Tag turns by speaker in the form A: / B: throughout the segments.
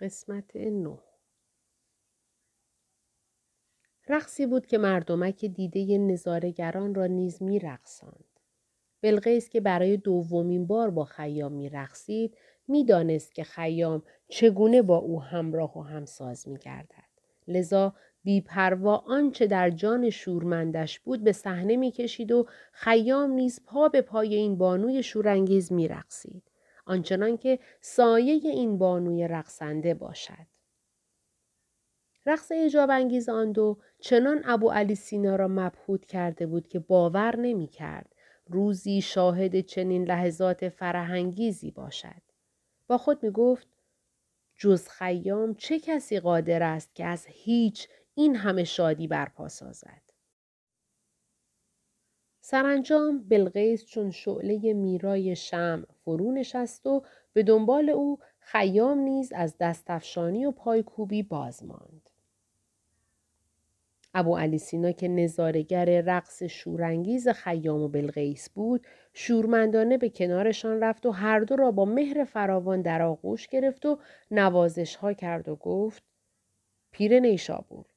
A: قسمت نو رقصی بود که مردمک دیده نظارگران را نیز می رقصاند. بلقیس که برای دومین بار با خیام می رقصید می دانست که خیام چگونه با او همراه و همساز می گردد. لذا بیپروا آنچه در جان شورمندش بود به صحنه می‌کشید و خیام نیز پا به پای این بانوی شورانگیز میرقصید آنچنان که سایه این بانوی رقصنده باشد رقص اجاب انگیز آن دو چنان ابو علی سینا را مبهوت کرده بود که باور نمی کرد روزی شاهد چنین لحظات فرهنگیزی باشد. با خود می گفت جز خیام چه کسی قادر است که از هیچ این همه شادی برپا سازد. سرانجام بلقیس چون شعله میرای شم فرو نشست و به دنبال او خیام نیز از دستفشانی و پایکوبی باز ماند. ابو علی سینا که نظارگر رقص شورانگیز خیام و بلقیس بود شورمندانه به کنارشان رفت و هر دو را با مهر فراوان در آغوش گرفت و نوازش ها کرد و گفت پیر نیشابور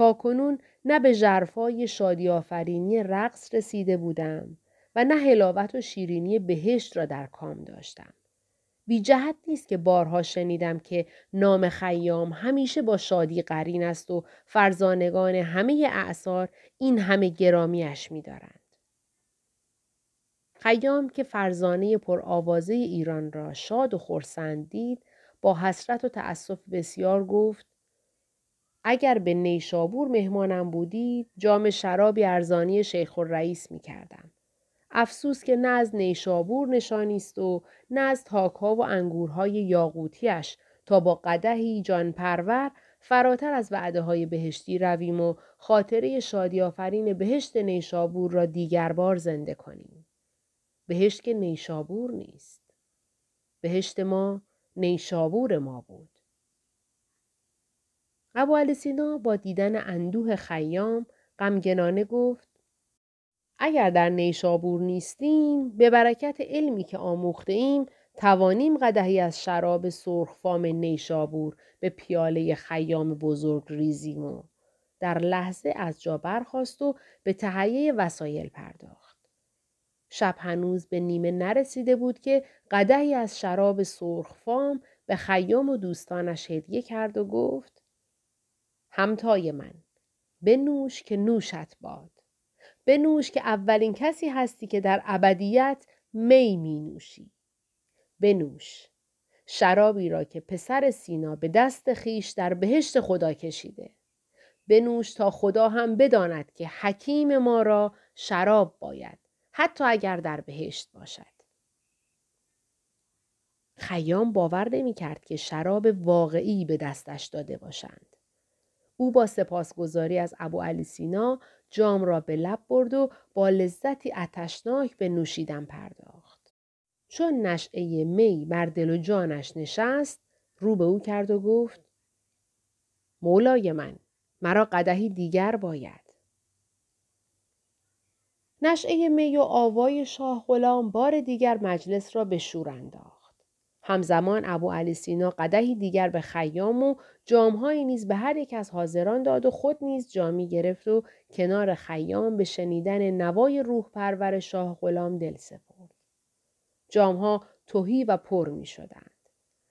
A: تا کنون نه به جرفای شادی آفرینی رقص رسیده بودم و نه هلاوت و شیرینی بهشت را در کام داشتم. بی جهت نیست که بارها شنیدم که نام خیام همیشه با شادی قرین است و فرزانگان همه اعثار این همه گرامیش می دارند. خیام که فرزانه پرآوازه ایران را شاد و خورسند دید با حسرت و تأسف بسیار گفت اگر به نیشابور مهمانم بودید جام شرابی ارزانی شیخ الرئیس می کردم. افسوس که نه از نیشابور نشانی است و نه از تاکها و انگورهای یاقوتیش تا با قدهی جان پرور فراتر از وعده های بهشتی رویم و خاطره شادی آفرین بهشت نیشابور را دیگر بار زنده کنیم. بهشت که نیشابور نیست. بهشت ما نیشابور ما بود. ابو علی سینا با دیدن اندوه خیام غمگنانه گفت اگر در نیشابور نیستیم به برکت علمی که آموخته ایم توانیم قدهی از شراب سرخفام نیشابور به پیاله خیام بزرگ ریزیم و در لحظه از جا برخواست و به تهیه وسایل پرداخت. شب هنوز به نیمه نرسیده بود که قدهی از شراب سرخفام به خیام و دوستانش هدیه کرد و گفت همتای من. بنوش که نوشت باد. بنوش که اولین کسی هستی که در ابدیت می می نوشی بنوش. شرابی را که پسر سینا به دست خیش در بهشت خدا کشیده. بنوش تا خدا هم بداند که حکیم ما را شراب باید حتی اگر در بهشت باشد. خیام باور نمی کرد که شراب واقعی به دستش داده باشند. او با سپاسگزاری از ابو علی سینا جام را به لب برد و با لذتی اتشناک به نوشیدن پرداخت. چون نشعه می بر دل و جانش نشست رو به او کرد و گفت مولای من مرا قدهی دیگر باید. نشعه می و آوای شاه غلام بار دیگر مجلس را به شور انداخت. همزمان ابو علی سینا قدهی دیگر به خیام و جامهایی نیز به هر یک از حاضران داد و خود نیز جامی گرفت و کنار خیام به شنیدن نوای روح پرور شاه غلام دل سپرد. جامها توهی و پر می شدند.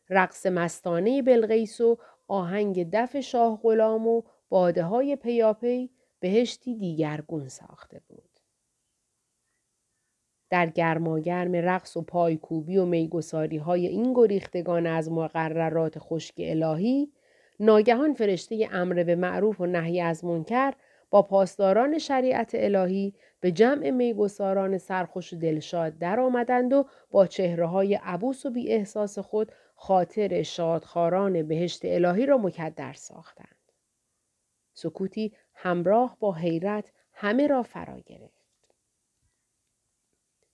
A: رقص مستانه بلغیس و آهنگ دف شاه غلام و باده های پیاپی بهشتی دیگرگون ساخته بود. در گرماگرم رقص و پایکوبی و میگساری های این گریختگان از مقررات خشک الهی ناگهان فرشته امر به معروف و نهی از منکر با پاسداران شریعت الهی به جمع میگساران سرخوش و دلشاد در آمدند و با چهره های عبوس و بی احساس خود خاطر شادخاران بهشت الهی را مکدر ساختند. سکوتی همراه با حیرت همه را فرا گرفت.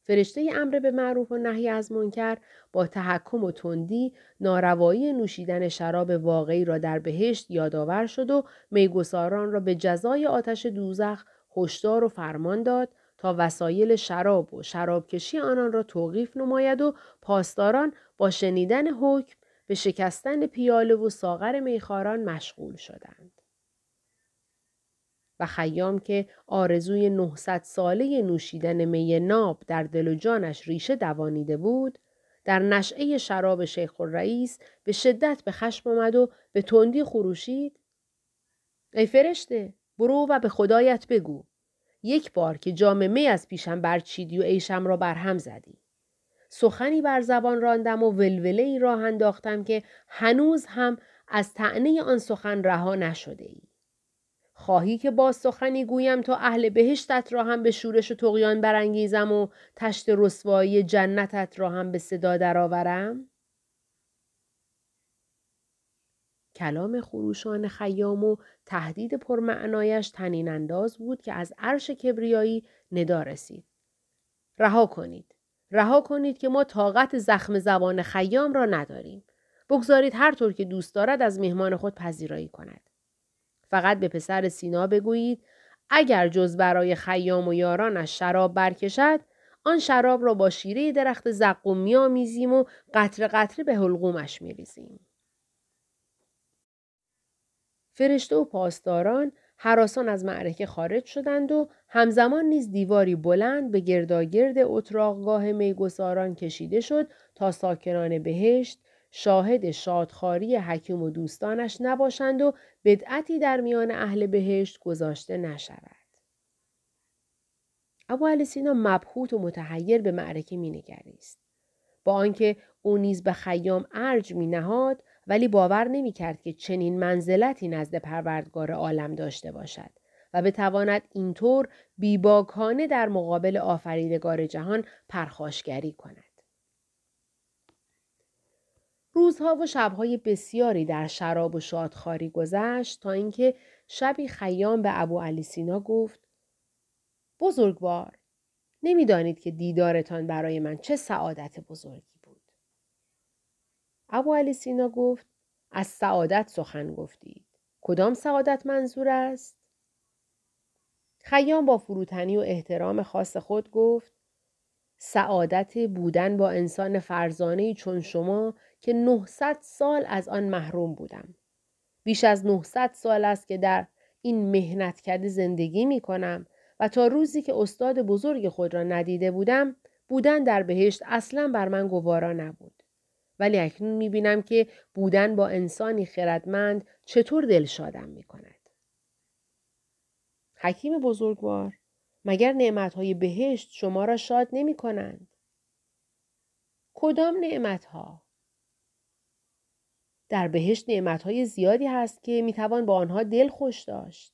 A: فرشته امر به معروف و نهی از منکر با تحکم و تندی ناروایی نوشیدن شراب واقعی را در بهشت یادآور شد و میگساران را به جزای آتش دوزخ هشدار و فرمان داد تا وسایل شراب و شرابکشی آنان را توقیف نماید و پاسداران با شنیدن حکم به شکستن پیاله و ساغر میخاران مشغول شدند. و خیام که آرزوی 900 ساله نوشیدن می ناب در دل و جانش ریشه دوانیده بود، در نشعه شراب شیخ رئیس به شدت به خشم آمد و به تندی خروشید. ای فرشته برو و به خدایت بگو یک بار که جام می از پیشم برچیدی و ایشم را برهم زدی. سخنی بر زبان راندم و ولوله ای راه انداختم که هنوز هم از تعنی آن سخن رها نشده ای. خواهی که با سخنی گویم تا اهل بهشتت را هم به شورش و تقیان برانگیزم و تشت رسوایی جنتت را هم به صدا درآورم کلام خروشان خیام و تهدید پرمعنایش تنین انداز بود که از عرش کبریایی ندا رسید. رها کنید. رها کنید که ما طاقت زخم زبان خیام را نداریم. بگذارید هر طور که دوست دارد از مهمان خود پذیرایی کند. فقط به پسر سینا بگویید اگر جز برای خیام و یارانش شراب برکشد آن شراب را با شیره درخت زقوم میآمیزیم و قطره قطره به حلقومش میریزیم. فرشته و پاسداران حراسان از معرکه خارج شدند و همزمان نیز دیواری بلند به گرداگرد اتراقگاه میگساران کشیده شد تا ساکنان بهشت شاهد شادخاری حکیم و دوستانش نباشند و بدعتی در میان اهل بهشت گذاشته نشود. ابو علی سینا مبهوت و متحیر به معرکه مینگریست با آنکه او نیز به خیام ارج می نهاد ولی باور نمی کرد که چنین منزلتی نزد پروردگار عالم داشته باشد و بتواند اینطور بیباکانه در مقابل آفریدگار جهان پرخاشگری کند. روزها و شبهای بسیاری در شراب و شادخاری گذشت تا اینکه شبی خیام به ابو علی سینا گفت بزرگوار نمی‌دانید که دیدارتان برای من چه سعادت بزرگی بود. ابو علی سینا گفت از سعادت سخن گفتید. کدام سعادت منظور است؟ خیام با فروتنی و احترام خاص خود گفت سعادت بودن با انسان فرزانه چون شما که 900 سال از آن محروم بودم. بیش از 900 سال است که در این مهنت کرده زندگی می کنم و تا روزی که استاد بزرگ خود را ندیده بودم بودن در بهشت اصلا بر من گوارا نبود. ولی اکنون می بینم که بودن با انسانی خردمند چطور دل شادم می کند. حکیم بزرگوار مگر نعمتهای بهشت شما را شاد نمی کنند؟ کدام نعمتها؟ در بهشت نعمتهای زیادی هست که می‌توان با آنها دل خوش داشت.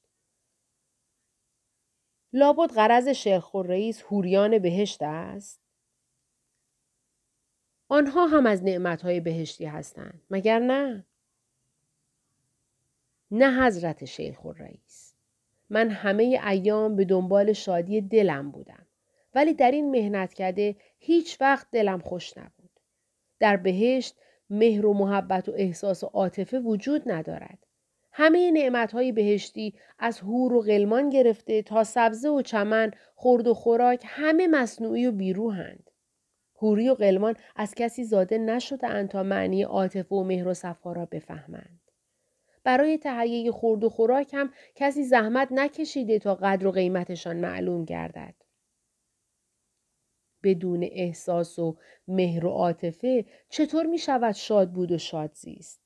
A: لابد غرض شیخ رئیس هوریان بهشت است. آنها هم از نعمتهای بهشتی هستند. مگر نه؟ نه حضرت شیخ رئیس. من همه ایام به دنبال شادی دلم بودم. ولی در این مهنت کرده هیچ وقت دلم خوش نبود. در بهشت مهر و محبت و احساس و عاطفه وجود ندارد. همه نعمتهای بهشتی از هور و غلمان گرفته تا سبزه و چمن، خورد و خوراک همه مصنوعی و بیروهند. هوری و غلمان از کسی زاده نشده تا معنی عاطفه و مهر و صفا را بفهمند. برای تهیه خورد و خوراک هم کسی زحمت نکشیده تا قدر و قیمتشان معلوم گردد. بدون احساس و مهر و عاطفه چطور می شود شاد بود و شاد زیست؟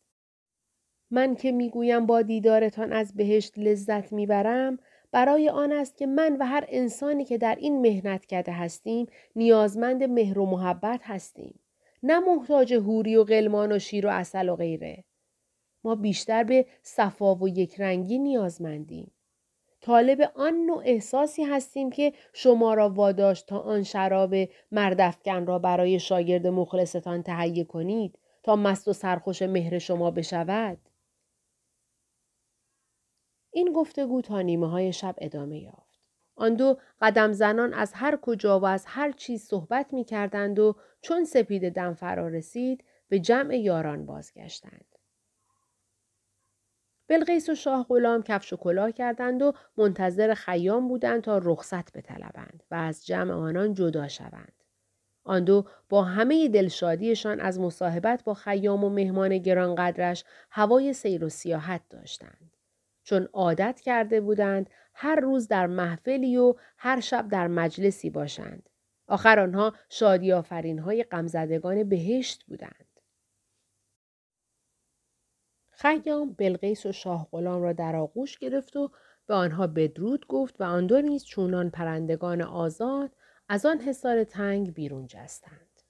A: من که می‌گویم با دیدارتان از بهشت لذت می‌برم برای آن است که من و هر انسانی که در این مهنت کرده هستیم نیازمند مهر و محبت هستیم. نه محتاج هوری و قلمان و شیر و اصل و غیره. ما بیشتر به صفا و یکرنگی نیازمندیم. طالب آن نوع احساسی هستیم که شما را واداشت تا آن شراب مردفکن را برای شاگرد مخلصتان تهیه کنید تا مست و سرخوش مهر شما بشود. این گفتگو تا نیمه های شب ادامه یافت. آن دو قدم زنان از هر کجا و از هر چیز صحبت می کردند و چون سپید دم فرا رسید به جمع یاران بازگشتند. بلقیس و شاه غلام کفش و کلاه کردند و منتظر خیام بودند تا رخصت بطلبند و از جمع آنان جدا شوند. آن دو با همه دلشادیشان از مصاحبت با خیام و مهمان گرانقدرش هوای سیر و سیاحت داشتند. چون عادت کرده بودند هر روز در محفلی و هر شب در مجلسی باشند. آخر آنها شادی آفرین های غمزدگان بهشت بودند. خیام بلقیس و شاه غلام را در آغوش گرفت و به آنها بدرود گفت و آن دو نیز چونان پرندگان آزاد از آن حصار تنگ بیرون جستند.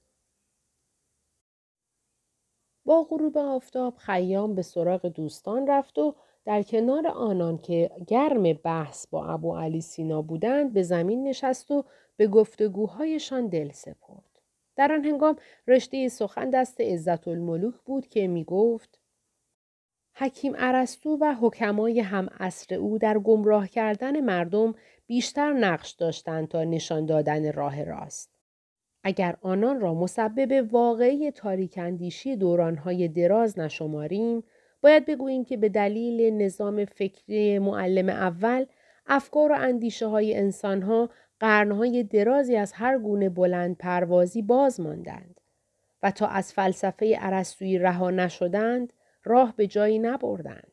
A: با غروب آفتاب خیام به سراغ دوستان رفت و در کنار آنان که گرم بحث با ابو علی سینا بودند به زمین نشست و به گفتگوهایشان دل سپرد. در آن هنگام رشته سخن دست عزت الملوک بود که می گفت حکیم ارسطو و حکمای هم اصر او در گمراه کردن مردم بیشتر نقش داشتند تا نشان دادن راه راست. اگر آنان را مسبب واقعی تاریکندیشی دورانهای دراز نشماریم، باید بگوییم که به دلیل نظام فکری معلم اول، افکار و اندیشه های انسان ها قرنهای درازی از هر گونه بلند پروازی باز ماندند و تا از فلسفه عرستویی رها نشدند راه به جایی نبردند.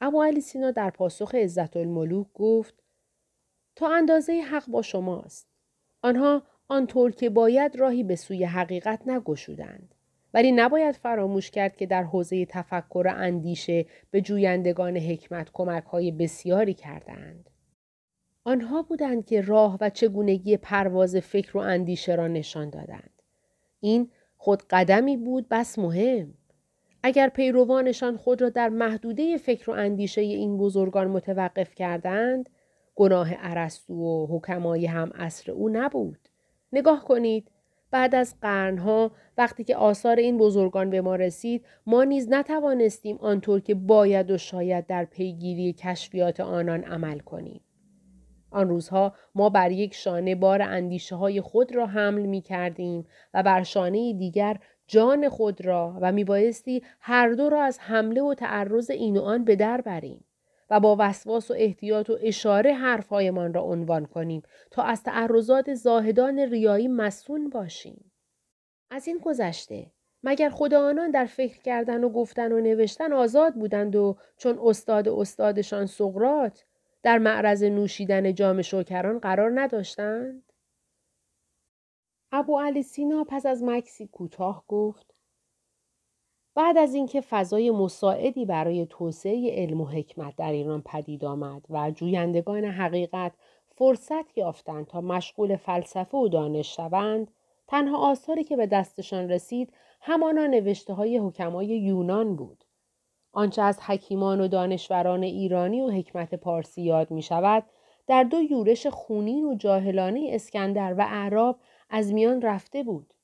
A: ابو علی سینا در پاسخ عزت الملوک گفت تا اندازه حق با شماست. آنها آنطور که باید راهی به سوی حقیقت نگشودند. ولی نباید فراموش کرد که در حوزه تفکر و اندیشه به جویندگان حکمت کمک های بسیاری کردند. آنها بودند که راه و چگونگی پرواز فکر و اندیشه را نشان دادند. این خود قدمی بود بس مهم. اگر پیروانشان خود را در محدوده فکر و اندیشه این بزرگان متوقف کردند، گناه ارسطو و حکمای هم اصر او نبود. نگاه کنید، بعد از قرنها وقتی که آثار این بزرگان به ما رسید ما نیز نتوانستیم آنطور که باید و شاید در پیگیری کشفیات آنان عمل کنیم. آن روزها ما بر یک شانه بار اندیشه های خود را حمل می کردیم و بر شانه دیگر جان خود را و می بایستی هر دو را از حمله و تعرض این و آن به در بریم و با وسواس و احتیاط و اشاره حرفهایمان را عنوان کنیم تا از تعرضات زاهدان ریایی مسون باشیم. از این گذشته مگر خدا آنان در فکر کردن و گفتن و نوشتن آزاد بودند و چون استاد استادشان سقرات در معرض نوشیدن جام شوکران قرار نداشتند؟ ابو علی سینا پس از مکسی کوتاه گفت بعد از اینکه فضای مساعدی برای توسعه علم و حکمت در ایران پدید آمد و جویندگان حقیقت فرصت یافتند تا مشغول فلسفه و دانش شوند تنها آثاری که به دستشان رسید همانا نوشته های حکمای یونان بود آنچه از حکیمان و دانشوران ایرانی و حکمت پارسی یاد می شود در دو یورش خونین و جاهلانه اسکندر و اعراب از میان رفته بود.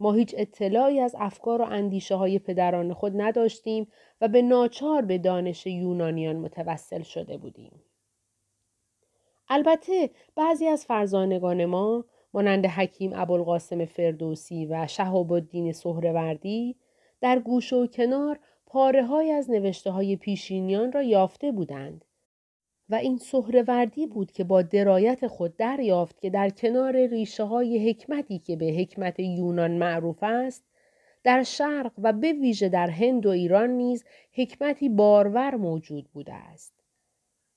A: ما هیچ اطلاعی از افکار و اندیشه های پدران خود نداشتیم و به ناچار به دانش یونانیان متوسل شده بودیم. البته بعضی از فرزانگان ما مانند حکیم ابوالقاسم فردوسی و شهاب الدین سهروردی در گوش و کنار پاره از نوشته های پیشینیان را یافته بودند و این سهروردی بود که با درایت خود دریافت که در کنار ریشه های حکمتی که به حکمت یونان معروف است در شرق و به ویژه در هند و ایران نیز حکمتی بارور موجود بوده است.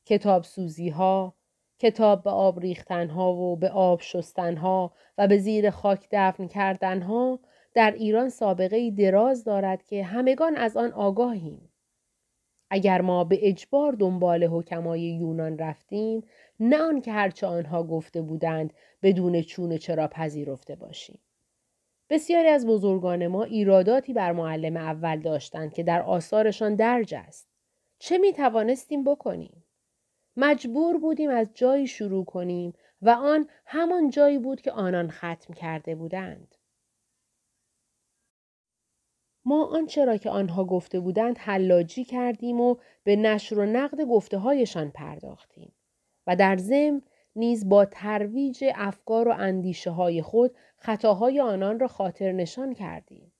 A: کتاب سوزی ها، کتاب به آب ریختن ها و به آب شستن ها و به زیر خاک دفن کردن ها در ایران سابقه دراز دارد که همگان از آن آگاهیم. اگر ما به اجبار دنبال حکمای یونان رفتیم نه آن که هرچه آنها گفته بودند بدون چون چرا پذیرفته باشیم. بسیاری از بزرگان ما ایراداتی بر معلم اول داشتند که در آثارشان درج است. چه می توانستیم بکنیم؟ مجبور بودیم از جایی شروع کنیم و آن همان جایی بود که آنان ختم کرده بودند. ما آنچه را که آنها گفته بودند حلاجی کردیم و به نشر و نقد گفته هایشان پرداختیم و در ضمن نیز با ترویج افکار و اندیشه های خود خطاهای آنان را خاطر نشان کردیم.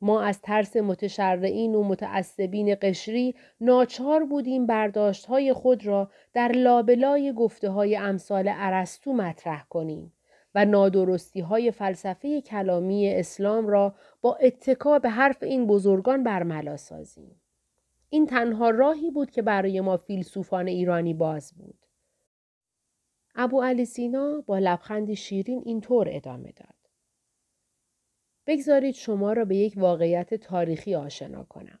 A: ما از ترس متشرعین و متعصبین قشری ناچار بودیم برداشت های خود را در لابلای گفته های امثال عرستو مطرح کنیم و نادرستی های فلسفه کلامی اسلام را با اتکا به حرف این بزرگان برملا سازیم. این تنها راهی بود که برای ما فیلسوفان ایرانی باز بود. ابو علی سینا با لبخندی شیرین اینطور ادامه داد. بگذارید شما را به یک واقعیت تاریخی آشنا کنم.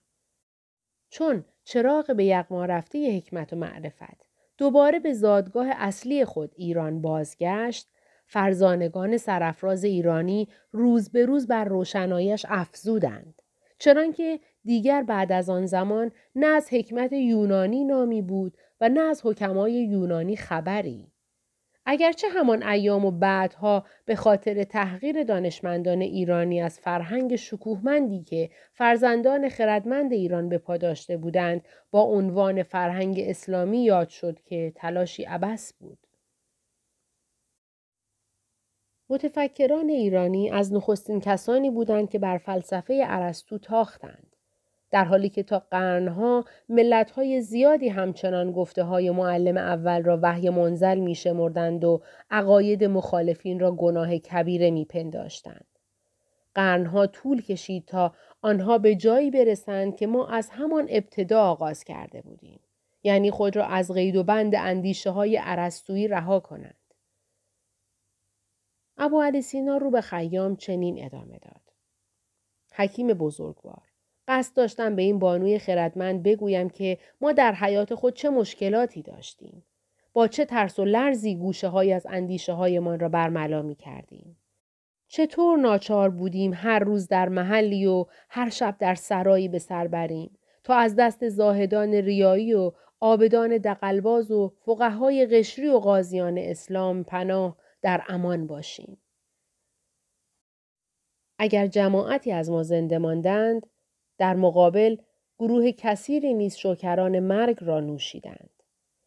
A: چون چراغ به یقما رفته حکمت و معرفت دوباره به زادگاه اصلی خود ایران بازگشت فرزانگان سرفراز ایرانی روز به روز بر روشنایش افزودند چنانکه دیگر بعد از آن زمان نه از حکمت یونانی نامی بود و نه از حکمای یونانی خبری اگرچه همان ایام و بعدها به خاطر تحقیر دانشمندان ایرانی از فرهنگ شکوهمندی که فرزندان خردمند ایران به پا داشته بودند با عنوان فرهنگ اسلامی یاد شد که تلاشی عبس بود. متفکران ایرانی از نخستین کسانی بودند که بر فلسفه ارسطو تاختند. در حالی که تا قرنها ملتهای زیادی همچنان گفته های معلم اول را وحی منزل می شمردند و عقاید مخالفین را گناه کبیره می پنداشتند. قرنها طول کشید تا آنها به جایی برسند که ما از همان ابتدا آغاز کرده بودیم. یعنی خود را از قید و بند اندیشه های رها کنند. ابو علی سینا رو به خیام چنین ادامه داد. حکیم بزرگوار قصد داشتم به این بانوی خردمند بگویم که ما در حیات خود چه مشکلاتی داشتیم. با چه ترس و لرزی گوشه های از اندیشه هایمان را برملا می کردیم. چطور ناچار بودیم هر روز در محلی و هر شب در سرایی به سر بریم تا از دست زاهدان ریایی و آبدان دقلباز و فقهای قشری و قاضیان اسلام پناه در امان باشیم. اگر جماعتی از ما زنده ماندند در مقابل گروه کثیری نیز شوکران مرگ را نوشیدند.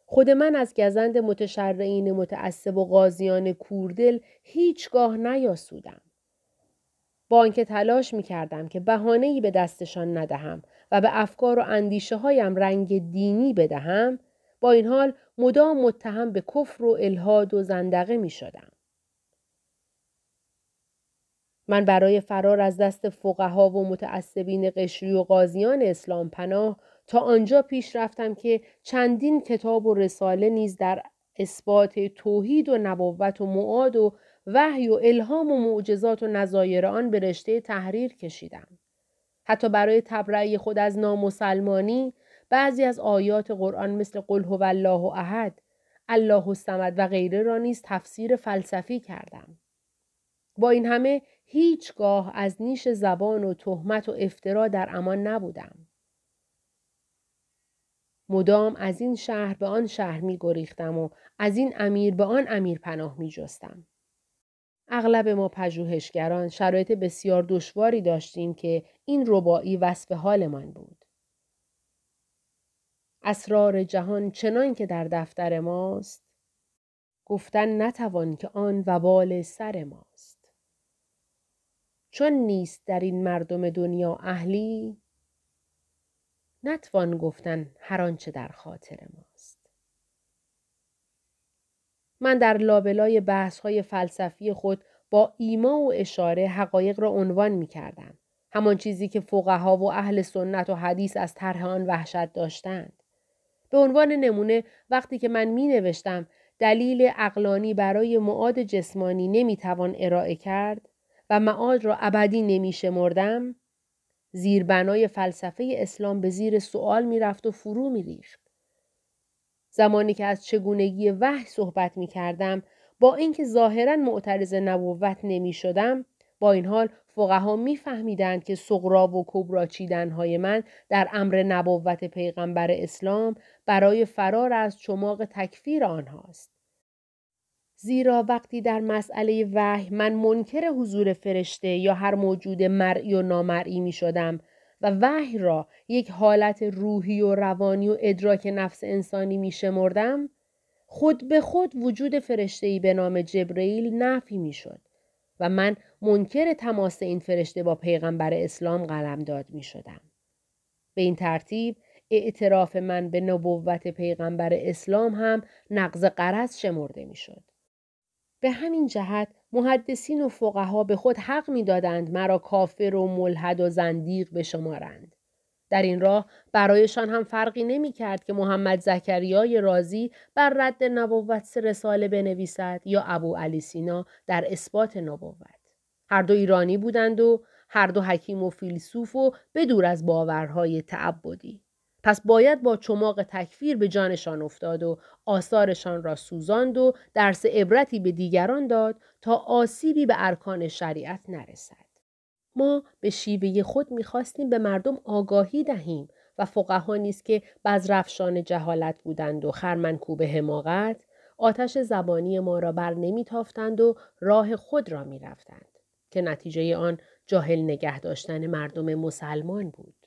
A: خود من از گزند متشرعین متعصب و قاضیان کوردل هیچگاه نیاسودم. با آنکه تلاش می کردم که بهانه‌ای به دستشان ندهم و به افکار و اندیشه هایم رنگ دینی بدهم با این حال مدام متهم به کفر و الهاد و زندقه می شدم. من برای فرار از دست فقها و متعصبین قشری و قاضیان اسلام پناه تا آنجا پیش رفتم که چندین کتاب و رساله نیز در اثبات توحید و نبوت و معاد و وحی و الهام و معجزات و نظایر آن به رشته تحریر کشیدم. حتی برای تبرعی خود از نامسلمانی بعضی از آیات قرآن مثل قل هو الله احد الله الصمد و غیره را نیز تفسیر فلسفی کردم. با این همه هیچگاه از نیش زبان و تهمت و افترا در امان نبودم. مدام از این شهر به آن شهر می گریختم و از این امیر به آن امیر پناه می جستم. اغلب ما پژوهشگران شرایط بسیار دشواری داشتیم که این ربایی وصف حالمان بود. اسرار جهان چنان که در دفتر ماست گفتن نتوان که آن وبال سر ماست. چون نیست در این مردم دنیا اهلی نتوان گفتن هر آنچه در خاطر ماست من در لابلای بحث های فلسفی خود با ایما و اشاره حقایق را عنوان می کردم. همان چیزی که فقها و اهل سنت و حدیث از طرح آن وحشت داشتند. به عنوان نمونه وقتی که من می نوشتم دلیل اقلانی برای معاد جسمانی نمی توان ارائه کرد و معاد را ابدی نمی شمردم زیربنای فلسفه اسلام به زیر سوال می رفت و فرو می ریخت. زمانی که از چگونگی وحی صحبت می کردم با اینکه ظاهرا معترض نبوت نمی شدم با این حال فقها می فهمیدند که سغرا و کبرا چیدنهای من در امر نبوت پیغمبر اسلام برای فرار از چماق تکفیر آنهاست. زیرا وقتی در مسئله وحی من منکر حضور فرشته یا هر موجود مرئی و نامرئی می شدم و وحی را یک حالت روحی و روانی و ادراک نفس انسانی می شمردم خود به خود وجود فرشته به نام جبرئیل نفی می شد و من منکر تماس این فرشته با پیغمبر اسلام قلمداد می شدم. به این ترتیب اعتراف من به نبوت پیغمبر اسلام هم نقض قرض شمرده می شد. به همین جهت محدثین و فقها به خود حق می‌دادند مرا کافر و ملحد و زندیق بشمارند. در این راه برایشان هم فرقی نمی کرد که محمد زکریای رازی بر رد نبوت رساله بنویسد یا ابو علی سینا در اثبات نبوت. هر دو ایرانی بودند و هر دو حکیم و فیلسوف و بدور از باورهای تعبدی. پس باید با چماق تکفیر به جانشان افتاد و آثارشان را سوزاند و درس عبرتی به دیگران داد تا آسیبی به ارکان شریعت نرسد. ما به شیوه خود می‌خواستیم به مردم آگاهی دهیم و فقها نیست که بزرفشان جهالت بودند و خرمنکوب حماقت آتش زبانی ما را بر نمیتافتند و راه خود را می‌رفتند که نتیجه آن جاهل نگه داشتن مردم مسلمان بود.